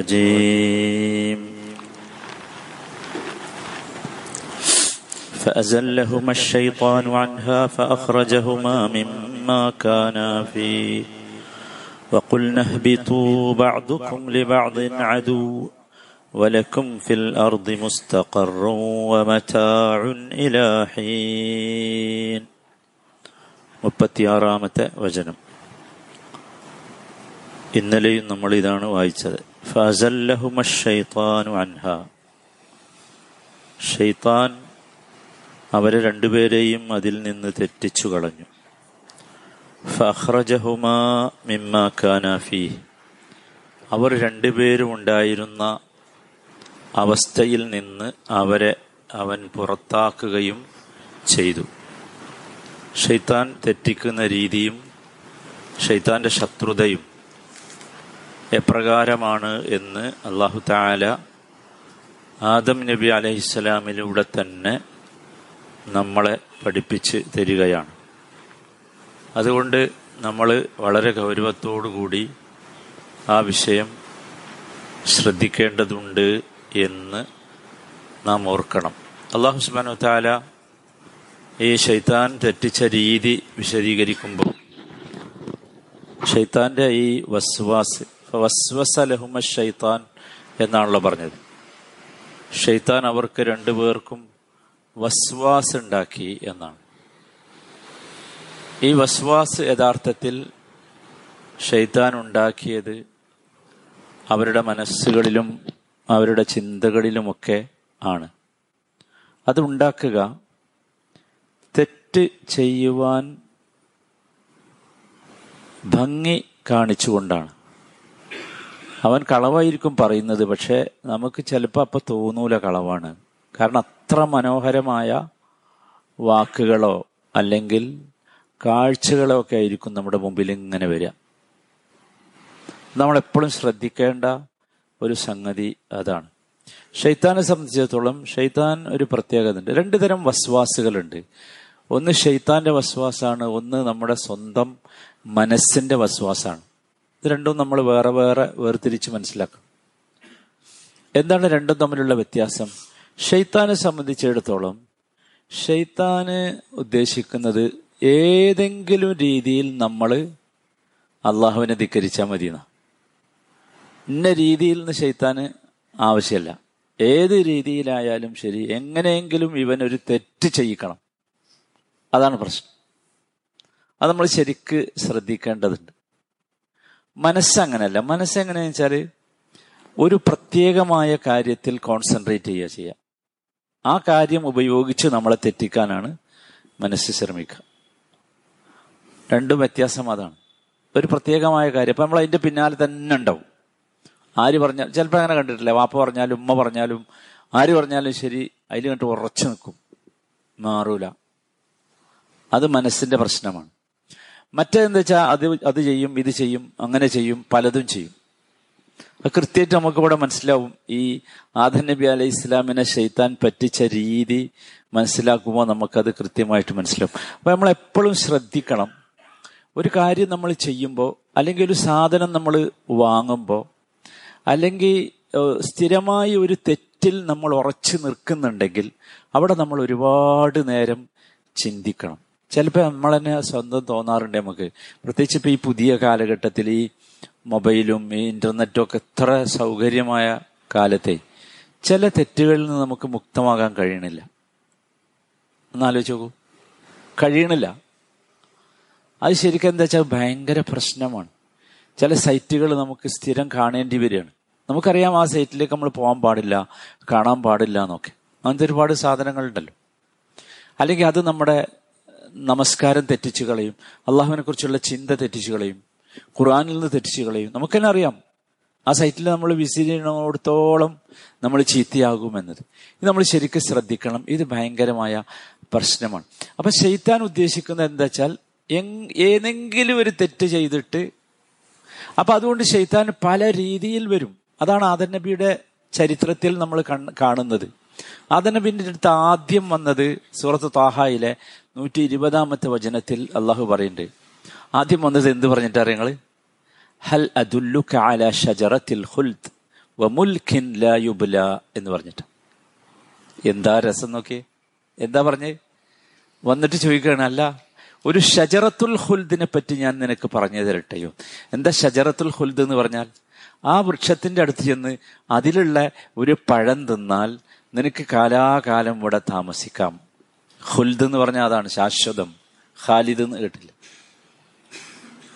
الرجيم فأزلهما الشيطان عنها فأخرجهما مما كانا فيه وقلنا اهبطوا بعضكم لبعض عدو ولكم في الأرض مستقر ومتاع إلى حين മുപ്പത്തിയാറാമത്തെ വചനം ഇന്നലെയും നമ്മൾ ഇതാണ് വായിച്ചത് ഫസല്ലഹുമഷൈത്താനു അൻഹ ഷെയ്ത്താൻ അവരെ രണ്ടുപേരെയും അതിൽ നിന്ന് തെറ്റിച്ചു കളഞ്ഞു. ഫഹ്റജഹുമാ മിമ്മ കാനാഫി അവർ രണ്ടുപേരും ഉണ്ടായിരുന്ന അവസ്ഥയിൽ നിന്ന് അവരെ അവൻ പുറത്താക്കുകയും ചെയ്തു. ഷെയ്ത്താൻ തെറ്റിക്കുന്ന രീതിയും ഷെയ്ത്താന്റെ ശത്രുതയും എപ്രകാരമാണ് എന്ന് അള്ളാഹു താല ആദം നബി അലഹിസ്സലാമിലൂടെ തന്നെ നമ്മളെ പഠിപ്പിച്ച് തരികയാണ്. അതുകൊണ്ട് നമ്മൾ വളരെ ഗൗരവത്തോടുകൂടി ആ വിഷയം ശ്രദ്ധിക്കേണ്ടതുണ്ട് എന്ന് നാം ഓർക്കണം. അള്ളാഹു സുബാനു താല ഈ ഷെയ്ത്താൻ തെറ്റിച്ച രീതി വിശദീകരിക്കുമ്പോൾ ഷെയ്ത്താന്റെ ഈ വസ്വാസ് ഷെയ്ത്താൻ എന്നാണല്ലോ പറഞ്ഞത്. ഷെയ്ത്താൻ അവർക്ക് രണ്ടുപേർക്കും വസ്വാസ് ഉണ്ടാക്കി എന്നാണ്. ഈ വസ്വാസ് യഥാർത്ഥത്തിൽ ഷെയ്ത്താൻ ഉണ്ടാക്കിയത് അവരുടെ മനസ്സുകളിലും അവരുടെ ചിന്തകളിലുമൊക്കെ ആണ്. അത് ഉണ്ടാക്കുക തെറ്റ് ചെയ്യുവാൻ ഭംഗി കാണിച്ചുകൊണ്ടാണ്. അവൻ കളവായിരിക്കും പറയുന്നത് പക്ഷെ നമുക്ക് ചിലപ്പോൾ അപ്പം തോന്നൂല കളവാണ്. കാരണം അത്ര മനോഹരമായ വാക്കുകളോ അല്ലെങ്കിൽ കാഴ്ചകളോ ഒക്കെ ആയിരിക്കും നമ്മുടെ മുമ്പിൽ ഇങ്ങനെ വരിക. നമ്മളെപ്പോഴും ശ്രദ്ധിക്കേണ്ട ഒരു സംഗതി അതാണ്. ഷെയ്ത്താനെ സംബന്ധിച്ചിടത്തോളം ഷെയ്ത്താൻ ഒരു പ്രത്യേകത ഉണ്ട് രണ്ടു തരം വസ്വാസുകളുണ്ട്. ഒന്ന് ഷെയ്ത്താന്റെ വസ്വാസാണ് ഒന്ന് നമ്മുടെ സ്വന്തം മനസ്സിന്റെ വസ്വാസാണ്. ഇത് രണ്ടും നമ്മൾ വേറെ വേറെ വേർതിരിച്ച് മനസ്സിലാക്കണം. എന്താണ് രണ്ടും തമ്മിലുള്ള വ്യത്യാസം? ഷെയ്ത്താനെ സംബന്ധിച്ചിടത്തോളം ഷെയ്ത്താന് ഉദ്ദേശിക്കുന്നത് ഏതെങ്കിലും രീതിയിൽ നമ്മൾ അള്ളാഹുവിനെ ധിക്കരിച്ചാൽ മതി ഇന്ന രീതിയിൽ നിന്ന് ഷെയ്ത്താന് ആവശ്യമല്ല ഏത് രീതിയിലായാലും ശരി എങ്ങനെയെങ്കിലും ഇവൻ ഒരു തെറ്റ് ചെയ്യിക്കണം. അതാണ് പ്രശ്നം. അത് നമ്മൾ ശരിക്ക് ശ്രദ്ധിക്കേണ്ടതുണ്ട്. മനസ്സങ്ങനല്ല. മനസ്സെങ്ങനെയാന്ന് വെച്ചാൽ ഒരു പ്രത്യേകമായ കാര്യത്തിൽ കോൺസെൻട്രേറ്റ് ചെയ്യുക ചെയ്യുക ആ കാര്യം ഉപയോഗിച്ച് നമ്മളെ തെറ്റിക്കാനാണ് മനസ്സ് ശ്രമിക്കുക. രണ്ടും വ്യത്യാസം അതാണ്. ഒരു പ്രത്യേകമായ കാര്യം. അപ്പൊ നമ്മൾ അതിന്റെ പിന്നാലെ തന്നെ ഉണ്ടാവും. ആര് പറഞ്ഞാൽ ചിലപ്പോൾ അങ്ങനെ കണ്ടിട്ടില്ല? വാപ്പ പറഞ്ഞാലും ഉമ്മ പറഞ്ഞാലും ആര് പറഞ്ഞാലും ശരി അതിൽ കണ്ടിട്ട് ഉറച്ചു നിൽക്കും. മാറൂല. അത് മനസ്സിന്റെ പ്രശ്നമാണ്. മറ്റേതെന്താ വെച്ചാൽ അത് അത് ചെയ്യും ഇത് ചെയ്യും അങ്ങനെ ചെയ്യും പലതും ചെയ്യും. കൃത്യമായിട്ട് നമുക്ക് ഇവിടെ മനസ്സിലാവും. ഈ ആദൻ നബി അലൈഹി ഇസ്ലാമിനെ ഷെയ്ത്താൻ പറ്റിച്ച രീതി മനസ്സിലാക്കുമ്പോൾ നമുക്കത് കൃത്യമായിട്ട് മനസ്സിലാവും. അപ്പൊ നമ്മൾ എപ്പോഴും ശ്രദ്ധിക്കണം. ഒരു കാര്യം നമ്മൾ ചെയ്യുമ്പോൾ അല്ലെങ്കിൽ ഒരു സാധനം നമ്മൾ വാങ്ങുമ്പോൾ അല്ലെങ്കിൽ സ്ഥിരമായി ഒരു തെറ്റിൽ നമ്മൾ ഉറച്ചു നിൽക്കുന്നുണ്ടെങ്കിൽ അവിടെ നമ്മൾ ഒരുപാട് നേരം ചിന്തിക്കണം. ചിലപ്പോൾ നമ്മൾ തന്നെ സ്വന്തം തോന്നാറുണ്ട് നമുക്ക്. പ്രത്യേകിച്ച് ഇപ്പം ഈ പുതിയ കാലഘട്ടത്തിൽ ഈ മൊബൈലും ഈ ഇന്റർനെറ്റും ഒക്കെ എത്ര സൗകര്യമായ കാലത്തെ. ചില തെറ്റുകളിൽ നിന്ന് നമുക്ക് മുക്തമാകാൻ കഴിയണില്ല. ഒന്നാലോചിച്ച് നോക്കൂ. കഴിയണില്ല. അത് ശരിക്കും എന്താ വെച്ചാൽ ഭയങ്കര പ്രശ്നമാണ്. ചില സൈറ്റുകൾ നമുക്ക് സ്ഥിരം കാണേണ്ടി വരികയാണ്. നമുക്കറിയാം ആ സൈറ്റിലേക്ക് നമ്മൾ പോകാൻ പാടില്ല കാണാൻ പാടില്ല എന്നൊക്കെ. അങ്ങനത്തെ ഒരുപാട് സാധനങ്ങളുണ്ടല്ലോ. അല്ലെങ്കിൽ അത് നമ്മുടെ നമസ്കാരം തെറ്റിച്ചു കളയും. അള്ളാഹുവിനെ കുറിച്ചുള്ള ചിന്ത തെറ്റിച്ചു കളയും. ഖുറാനിൽ നിന്ന് തെറ്റിച്ചു കളയും. നമുക്കെന്നെ അറിയാം. ആ സൈറ്റിൽ നമ്മൾ വിസിറ്റ് ചെയ്യുന്നിടത്തോളം നമ്മൾ ചീത്തയാകുമെന്നത് ഇത് നമ്മൾ ശരിക്കും ശ്രദ്ധിക്കണം. ഇത് ഭയങ്കരമായ പ്രശ്നമാണ്. അപ്പൊ ശൈത്താൻ ഉദ്ദേശിക്കുന്നത് എന്താ വെച്ചാൽ ഏതെങ്കിലും ഒരു തെറ്റ് ചെയ്തിട്ട് അപ്പൊ അതുകൊണ്ട് ശൈത്താൻ പല രീതിയിൽ വരും. അതാണ് ആദർ നബിയുടെ ചരിത്രത്തിൽ നമ്മൾ കാണുന്നത്. ആദർ നബിന്റെ അടുത്ത് ആദ്യം വന്നത് സൂറത്ത് താഹായിലെ നൂറ്റി ഇരുപതാമത്തെ വചനത്തിൽ അള്ളാഹു പറയുന്നുണ്ട്. ആദ്യം വന്നത് എന്ത് പറഞ്ഞിട്ടാ നിങ്ങൾ ഹൽ ലാ എന്ന് പറഞ്ഞിട്ട്. എന്താ രസം നോക്കി എന്താ പറഞ്ഞേ? വന്നിട്ട് ചോദിക്കുകയാണ് അല്ല ഒരു ഷജറത്തുൽ ഹുൽദിനെ പറ്റി ഞാൻ നിനക്ക് പറഞ്ഞു തരട്ടെയോ? എന്താ ഷജറത്തുൽ ഹുൽദ് എന്ന് പറഞ്ഞാൽ? ആ വൃക്ഷത്തിന്റെ അടുത്ത് ചെന്ന് അതിലുള്ള ഒരു പഴം തിന്നാൽ നിനക്ക് കാലാകാലം ഇവിടെ താമസിക്കാം. ഹുൽദ് എന്ന് പറഞ്ഞാൽ അതാണ് ശാശ്വതം. ഖാലിദ് എന്ന് കേട്ടില്ല.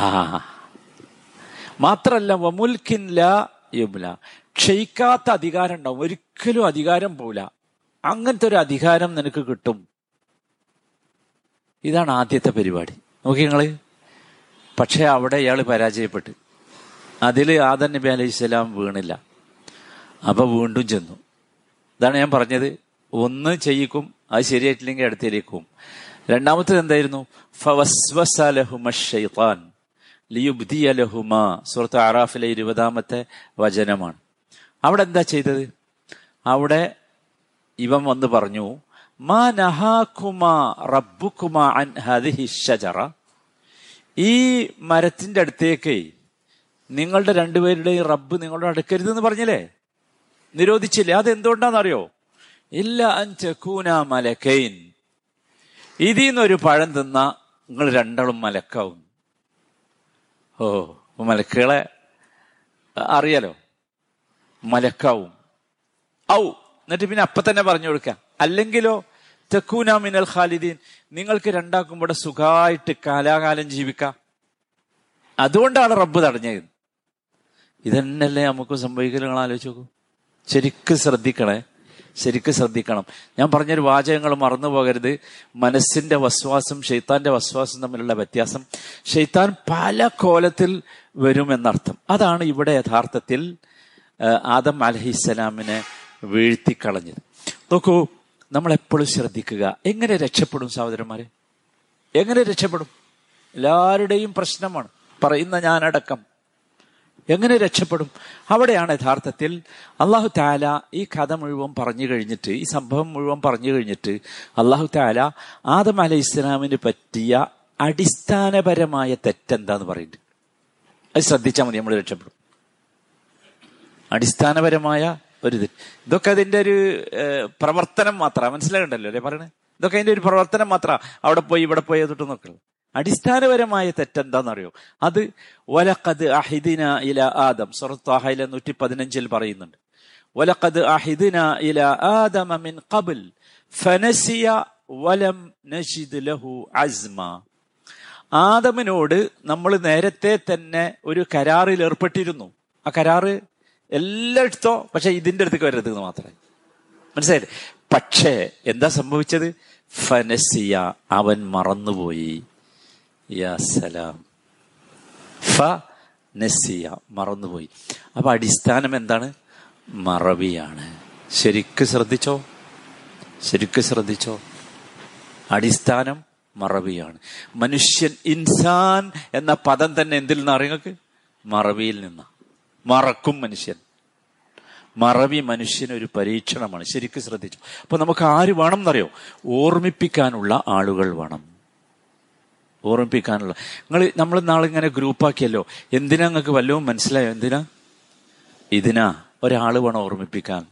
ആ. മാത്രല്ല വമുൽക്കിൻ ലാ യുബ്ല. ക്ഷയിക്കാത്ത അധികാരം ഉണ്ടാവും. ഒരിക്കലും അധികാരം പോല അങ്ങനത്തെ ഒരു അധികാരം നിനക്ക് കിട്ടും. ഇതാണ് ആദ്യത്തെ പരിപാടി. നോക്കി നിങ്ങൾ. പക്ഷെ അവിടെ ഇയാൾ പരാജയപ്പെട്ട്. അതിൽ ആദൻ നബി അലൈഹി സ്വലാം വീണില്ല. അപ്പൊ വീണ്ടും ചെന്നു. ഇതാണ് ഞാൻ പറഞ്ഞത്. ഒന്ന് ചെയ്യിക്കും അത് ശരിയായിട്ടില്ലെങ്കിൽ അടുത്തേക്ക് പോകും രണ്ടാമത്തത് എന്തായിരുന്നു? ഫവസ്വസലഹുമ ലിയുബ്ദി അലഹുമ സുഹൃത്ത് ആറാഫിലെ ഇരുപതാമത്തെ വചനമാണ്. അവിടെ എന്താ ചെയ്തത്? അവിടെ ഇവൻ വന്ന് പറഞ്ഞു മാ നഹാക്കുമാ റബ്ബുക്കുമാ അൻ ഷജറ ഈ മരത്തിന്റെ അടുത്തേക്ക് നിങ്ങളുടെ രണ്ടുപേരുടെയും റബ്ബ് നിങ്ങളുടെ അടുക്കരുത് എന്ന് പറഞ്ഞില്ലേ? നിരോധിച്ചില്ലേ? അത് എന്തുകൊണ്ടാണെന്നറിയോ ഇല്ല അഞ്ചൂന മലക്കൈൻ. ഇതിൽ നിന്നൊരു പഴം തിന്ന നിങ്ങൾ രണ്ടാളും മലക്കാവും. ഓ മലക്കുകളെ അറിയാലോ? മലക്കാവും. ഔ എന്നിട്ട് പിന്നെ അപ്പൊ തന്നെ പറഞ്ഞു കൊടുക്കുക അല്ലെങ്കിലോ തെക്കൂന മിനൽ ഖാലിദീൻ നിങ്ങൾക്ക് രണ്ടാക്കും ഇവിടെ സുഖമായിട്ട് കാലാകാലം ജീവിക്ക. അതുകൊണ്ടാണ് റബ്ബ് തടഞ്ഞത്. ഇതന്നെയല്ലേ നമുക്ക് സംഭവിക്കലുകൾ ആലോചിച്ച് നോക്കൂ. ശരിക്കും ശ്രദ്ധിക്കണേ. ശരിക്കും ശ്രദ്ധിക്കണം. ഞാൻ പറഞ്ഞൊരു വാചകങ്ങൾ മറന്നു പോകരുത്. മനസ്സിന്റെ വസ്വാസം ഷെയ്ത്താന്റെ വസ്വാസം തമ്മിലുള്ള വ്യത്യാസം. ഷെയ്ത്താൻ പല കോലത്തിൽ വരുമെന്നർത്ഥം. അതാണ് ഇവിടെ യഥാർത്ഥത്തിൽ ആദം അലഹിസ്സലാമിനെ വീഴ്ത്തിക്കളഞ്ഞത്. നോക്കൂ നമ്മൾ എപ്പോഴും ശ്രദ്ധിക്കുക. എങ്ങനെ രക്ഷപ്പെടും സഹോദരന്മാരെ? എങ്ങനെ രക്ഷപ്പെടും? എല്ലാവരുടെയും പ്രശ്നമാണ്. പറയുന്ന ഞാനടക്കം. എങ്ങനെ രക്ഷപ്പെടും? അവിടെയാണ് യഥാർത്ഥത്തിൽ അള്ളാഹു താല ഈ കഥ മുഴുവൻ പറഞ്ഞു കഴിഞ്ഞിട്ട് ഈ സംഭവം മുഴുവൻ പറഞ്ഞു കഴിഞ്ഞിട്ട് അള്ളാഹു താല ആദം അലൈഹി ഇസ്ലാമിന് പറ്റിയ അടിസ്ഥാനപരമായ തെറ്റെന്താന്ന് പറയുന്നത് അത് ശ്രദ്ധിച്ചാൽ മതി നമ്മൾ രക്ഷപ്പെടും. അടിസ്ഥാനപരമായ ഒരു ഇത്. ഇതൊക്കെ അതിന്റെ ഒരു പ്രവർത്തനം മാത്രമാണ് മനസ്സിലാകണ്ടല്ലോ അല്ലേ പറയണേ? ഇതൊക്കെ അതിന്റെ ഒരു പ്രവർത്തനം മാത്രമാണ് അവിടെ പോയി ഇവിടെ പോയി തൊട്ട് നോക്കുള്ളൂ അടിസ്ഥാനപരമായ തെറ്റെന്താണെന്നറിയോ അത് വലക്കത് അഹിദിന ഇല ആദം. സുറത്താഹയിലെ നൂറ്റി പതിനഞ്ചിൽ പറയുന്നുണ്ട്. വലക്കത് അഹിദിന ഇല ആദമ മിൻ ഖബൽ ഫനസിയ വലം നഷിദ് ലഹു അസ്മ. ആദമിനോട് നമ്മൾ നേരത്തെ തന്നെ ഒരു കരാറിൽ ഏർപ്പെട്ടിരുന്നു. ആ കരാറ് എല്ലായിടത്തോ പക്ഷെ ഇതിന്റെ അടുത്തേക്ക് വരരുത് മാത്രമേ. മനസ്സിലായില്ലേ? പക്ഷേ എന്താ സംഭവിച്ചത്? ഫനസിയ അവൻ മറന്നുപോയി. യാ സലാം. ഫ നസിയ. മറന്നുപോയി. അപ്പൊ അടിസ്ഥാനം എന്താണ്? മറവിയാണ്. ശരിക്ക് ശ്രദ്ധിച്ചോ? ശരിക്ക് ശ്രദ്ധിച്ചോ? അടിസ്ഥാനം മറവിയാണ്. മനുഷ്യൻ ഇൻസാൻ എന്ന പദം തന്നെ എന്തിൽ നിന്ന് അറിയങ്ങൾക്ക് മറവിയിൽ നിന്ന. മറക്കും മനുഷ്യൻ. മറവി മനുഷ്യന് ഒരു പരീക്ഷണമാണ്. ശരിക്കും ശ്രദ്ധിച്ചു. അപ്പൊ നമുക്ക് ആര് വേണം എന്നറിയോ? ഓർമ്മിപ്പിക്കാനുള്ള ആളുകൾ വേണം. ഓർമ്മിപ്പിക്കാനുള്ള. നിങ്ങൾ നമ്മൾ നാളെ ഇങ്ങനെ ഗ്രൂപ്പാക്കിയല്ലോ. എന്തിനാ നിങ്ങൾക്ക് വല്ലതും മനസ്സിലായോ? എന്തിനാ? ഇതിനാ ഒരാൾ വേണം ഓർമ്മിപ്പിക്കാൻ.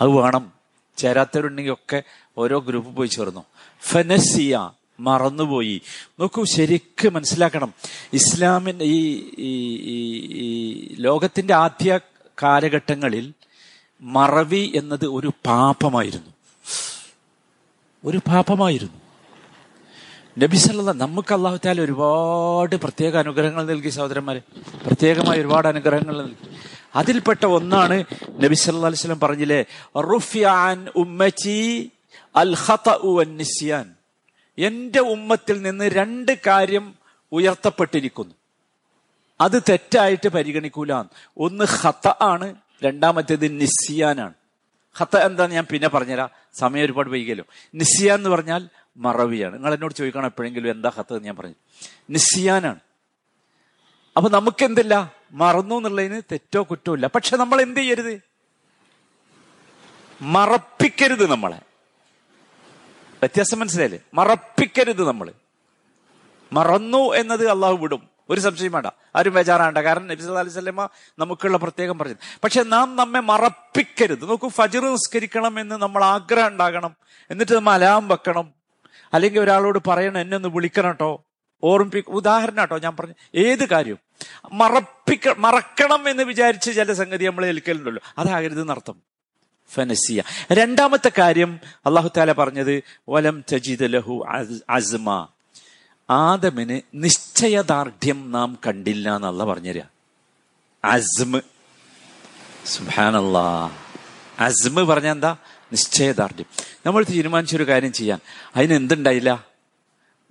അത് വേണം. ചേരാത്തവരുണ്ടെങ്കിൽ ഒക്കെ ഓരോ ഗ്രൂപ്പ് പോയി ചേർന്നു. ഫനസിയ മറന്നുപോയി. നോക്കൂ ശരിക്ക് മനസ്സിലാക്കണം. ഇസ്ലാമിന്റെ ഈ ഈ ലോകത്തിന്റെ ആദ്യ കാലഘട്ടങ്ങളിൽ മറവി എന്നത് ഒരു പാപമായിരുന്നു. ഒരു പാപമായിരുന്നു. നബി സല്ല നമുക്ക് അള്ളാഹു താല ഒരുപാട് പ്രത്യേക അനുഗ്രഹങ്ങൾ നൽകി സഹോദരന്മാരെ. പ്രത്യേകമായ ഒരുപാട് അനുഗ്രഹങ്ങൾ നൽകി. അതിൽപ്പെട്ട ഒന്നാണ് നബി സല്ലാ അലിസ്ലം പറഞ്ഞില്ലേ റുഫിയാൻ ഉമ്മച്ചി അൽ നിസ്യാൻ എന്റെ ഉമ്മത്തിൽ നിന്ന് രണ്ട് കാര്യം ഉയർത്തപ്പെട്ടിരിക്കുന്നു. അത് തെറ്റായിട്ട് പരിഗണിക്കൂല. ഒന്ന് ഹത്ത ആണ് രണ്ടാമത്തേത് നിസ്സിയാനാണ് ഹത്ത എന്താന്ന് ഞാൻ പിന്നെ പറഞ്ഞുതരാം. സമയം ഒരുപാട് വൈകിയല്ലോ. നിസ്സിയാൻ എന്ന് പറഞ്ഞാൽ മറവിയാണ്. നിങ്ങൾ എന്നോട് ചോദിക്കണം എപ്പോഴെങ്കിലും എന്താ ഹത്ത ഞാൻ പറഞ്ഞു. നിസ്സിയാനാണ്. അപ്പൊ നമുക്ക് എന്തില്ല മറന്നു എന്നുള്ളതിന് തെറ്റോ കുറ്റോ ഇല്ല. പക്ഷെ നമ്മൾ എന്ത് ചെയ്യരുത്? മറപ്പിക്കരുത് നമ്മളെ. വ്യത്യാസം മനസ്സിലായില്ലേ? മറപ്പിക്കരുത് നമ്മൾ മറന്നു എന്നത് അള്ളാഹു വിടും. ഒരു സംശയം വേണ്ട. ആരും ബേജാറാണ്ട കാരണം നബി സല്ലല്ലാഹു അലൈഹി സ്വലമ നമുക്കുള്ള പ്രത്യേകം പറഞ്ഞു. പക്ഷെ നാം നമ്മെ മറപ്പിക്കരുത്. നോക്കൂ ഫജർ നിസ്കരിക്കണം എന്ന് നമ്മൾ ആഗ്രഹം ഉണ്ടാകണം. എന്നിട്ട് നമ്മൾ അലാം വെക്കണം. അല്ലെങ്കിൽ ഒരാളോട് പറയണം എന്നെ ഒന്ന് വിളിക്കണം കേട്ടോ ഓർമ്മിപ്പി ഉദാഹരണം കേട്ടോ ഞാൻ പറഞ്ഞു. ഏത് കാര്യവും മറപ്പിക്ക മറക്കണം എന്ന് വിചാരിച്ച് ചില സംഗതി നമ്മൾ ഏൽക്കലുണ്ടല്ലോ. അതാകരുത് എന്നർത്ഥം. ഫനസിയ. രണ്ടാമത്തെ കാര്യം അള്ളാഹു താല പറഞ്ഞത് വലം തജിദ് ലഹു അസ്മ. ആദമിന് നിശ്ചയദാർഢ്യം നാം കണ്ടില്ല എന്നല്ല പറഞ്ഞുതര. അസ്മ. സുഹാനല്ലാ അസ്മ പറഞ്ഞ എന്താ? നിശ്ചയദാർഢ്യം. നമ്മൾ തീരുമാനിച്ചൊരു കാര്യം ചെയ്യാൻ. അതിന് എന്തുണ്ടായില്ല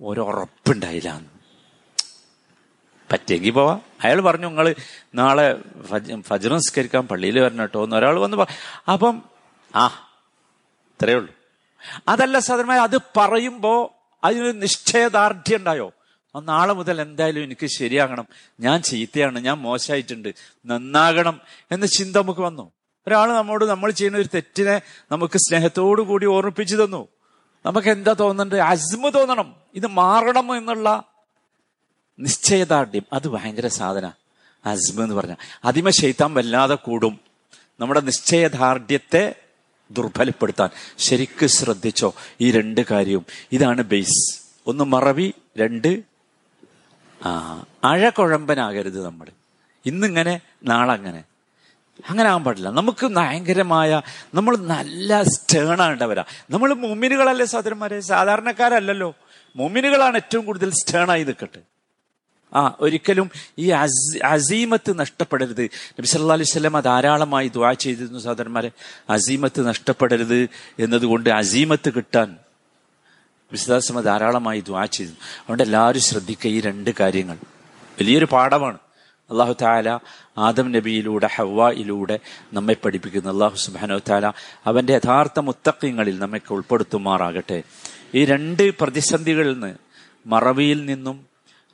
ഒരുറപ്പുണ്ടായില്ല. പറ്റിയെങ്കിൽ പോവാ. അയാൾ പറഞ്ഞു നിങ്ങൾ നാളെ ഫജർ നിസ്കരിക്കാൻ പള്ളിയിൽ വരണം കേട്ടോ എന്ന് ഒരാൾ വന്ന് അപ്പം ആ ഇത്രയേ ഉള്ളൂ. അതല്ല സാധാരണ അത് പറയുമ്പോ അതിനൊരു നിശ്ചയദാർഢ്യം ഉണ്ടായോ? നാളെ മുതൽ എന്തായാലും എനിക്ക് ശരിയാകണം. ഞാൻ ചീത്തയാണ് ഞാൻ മോശമായിട്ടുണ്ട്. നന്നാകണം എന്ന ചിന്ത നമുക്ക് വന്നു. ഒരാൾ നമ്മോട് നമ്മൾ ചെയ്യുന്ന ഒരു തെറ്റിനെ നമുക്ക് സ്നേഹത്തോടു കൂടി ഓർമ്മിപ്പിച്ചു തന്നു. നമുക്ക് എന്താ തോന്നേണ്ടത് അസ്മ തോന്നണം. ഇത് മാറണം എന്നുള്ള നിശ്ചയദാർഢ്യം. അത് ഭയങ്കര സാധന. അസ്മ എന്ന് പറഞ്ഞ അതിമ ശൈത്താൻ വല്ലാതെ കൂടും. നമ്മുടെ നിശ്ചയദാർഢ്യത്തെ ദുർബലപ്പെടുത്താൻ. ശരിക്ക് ശ്രദ്ധിച്ചോ ഈ രണ്ട് കാര്യവും. ഇതാണ് ബേസ് ഒന്ന് മറവി രണ്ട് ആ അഴകുഴമ്പനാകരുത് നമ്മൾ. ഇന്നിങ്ങനെ നാളങ്ങനെ. അങ്ങനെ ആകാൻ പാടില്ല. നമുക്ക് ഭയങ്കരമായ നമ്മൾ നല്ല സ്റ്റേൺ സ്റ്റേണാണ്ടവരാ നമ്മൾ മുമ്മിനുകളല്ലേ സഹോദരന്മാരെ? സാധാരണക്കാരല്ലല്ലോ. മുമ്മിനുകളാണ് ഏറ്റവും കൂടുതൽ സ്റ്റേൺ ആയി നിൽക്കട്ടെ. ആ ഒരിക്കലും ഈ അസീമത്ത് നഷ്ടപ്പെടരുത്. നബി സല്ലാ അലൈഹി സ്വലമ ധാരാളമായി ദ്വാ ചെയ്തിരുന്നു സഹോദരന്മാരെ. അസീമത്ത് നഷ്ടപ്പെടരുത് എന്നതുകൊണ്ട് അസീമത്ത് കിട്ടാൻ വിശദാസമ ധാരാളമായി ദ്വാ ചെയ്തു അതുകൊണ്ട് എല്ലാവരും ശ്രദ്ധിക്കുക ഈ രണ്ട് കാര്യങ്ങൾ. വലിയൊരു പാഠമാണ്. അള്ളാഹു താല ആദം നബിയിലൂടെ ഹവ്വയിലൂടെ നമ്മെ പഠിപ്പിക്കുന്നു. അള്ളാഹു സുബാനോ താല അവന്റെ യഥാർത്ഥ മുത്തക്കങ്ങളിൽ നമ്മെ ഉൾപ്പെടുത്തുമാറാകട്ടെ. ഈ രണ്ട് പ്രതിസന്ധികളിൽ നിന്ന് മറവിയിൽ നിന്നും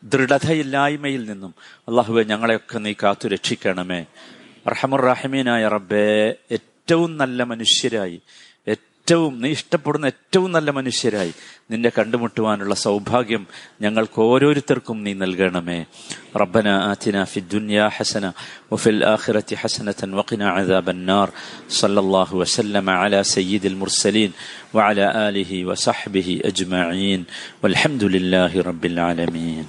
ദൃഢതയില്ലായ്മയിൽ നിന്നും അള്ളാഹുബെ ഞങ്ങളെയൊക്കെ നീ കാത്തു രക്ഷിക്കണമേ. റഹമുറാഹിമീനായ റബ്ബെ ഏറ്റവും നല്ല മനുഷ്യരായി ഏറ്റവും നീ ഇഷ്ടപ്പെടുന്ന ഏറ്റവും നല്ല മനുഷ്യരായി നിന്നെ കണ്ടുമുട്ടുവാനുള്ള സൗഭാഗ്യം ഞങ്ങൾക്ക് ഓരോരുത്തർക്കും നീ നൽകണമേ. റബ്ബന ആതിന ഫി ദുനിയ ഹസന വഫിൽ ആഖിറതി ഹസനതൻ വഖിന അദാബന്നാർ സല്ലല്ലാഹു വസല്ലമ അലാ സയ്യിദിൽ മുർസലീൻ വഅലാ ആലിഹി വസഹ്ബിഹി അജ്മഈൻ. വൽഹംദുലില്ലാഹി റബ്ബിൽ ആലമീൻ.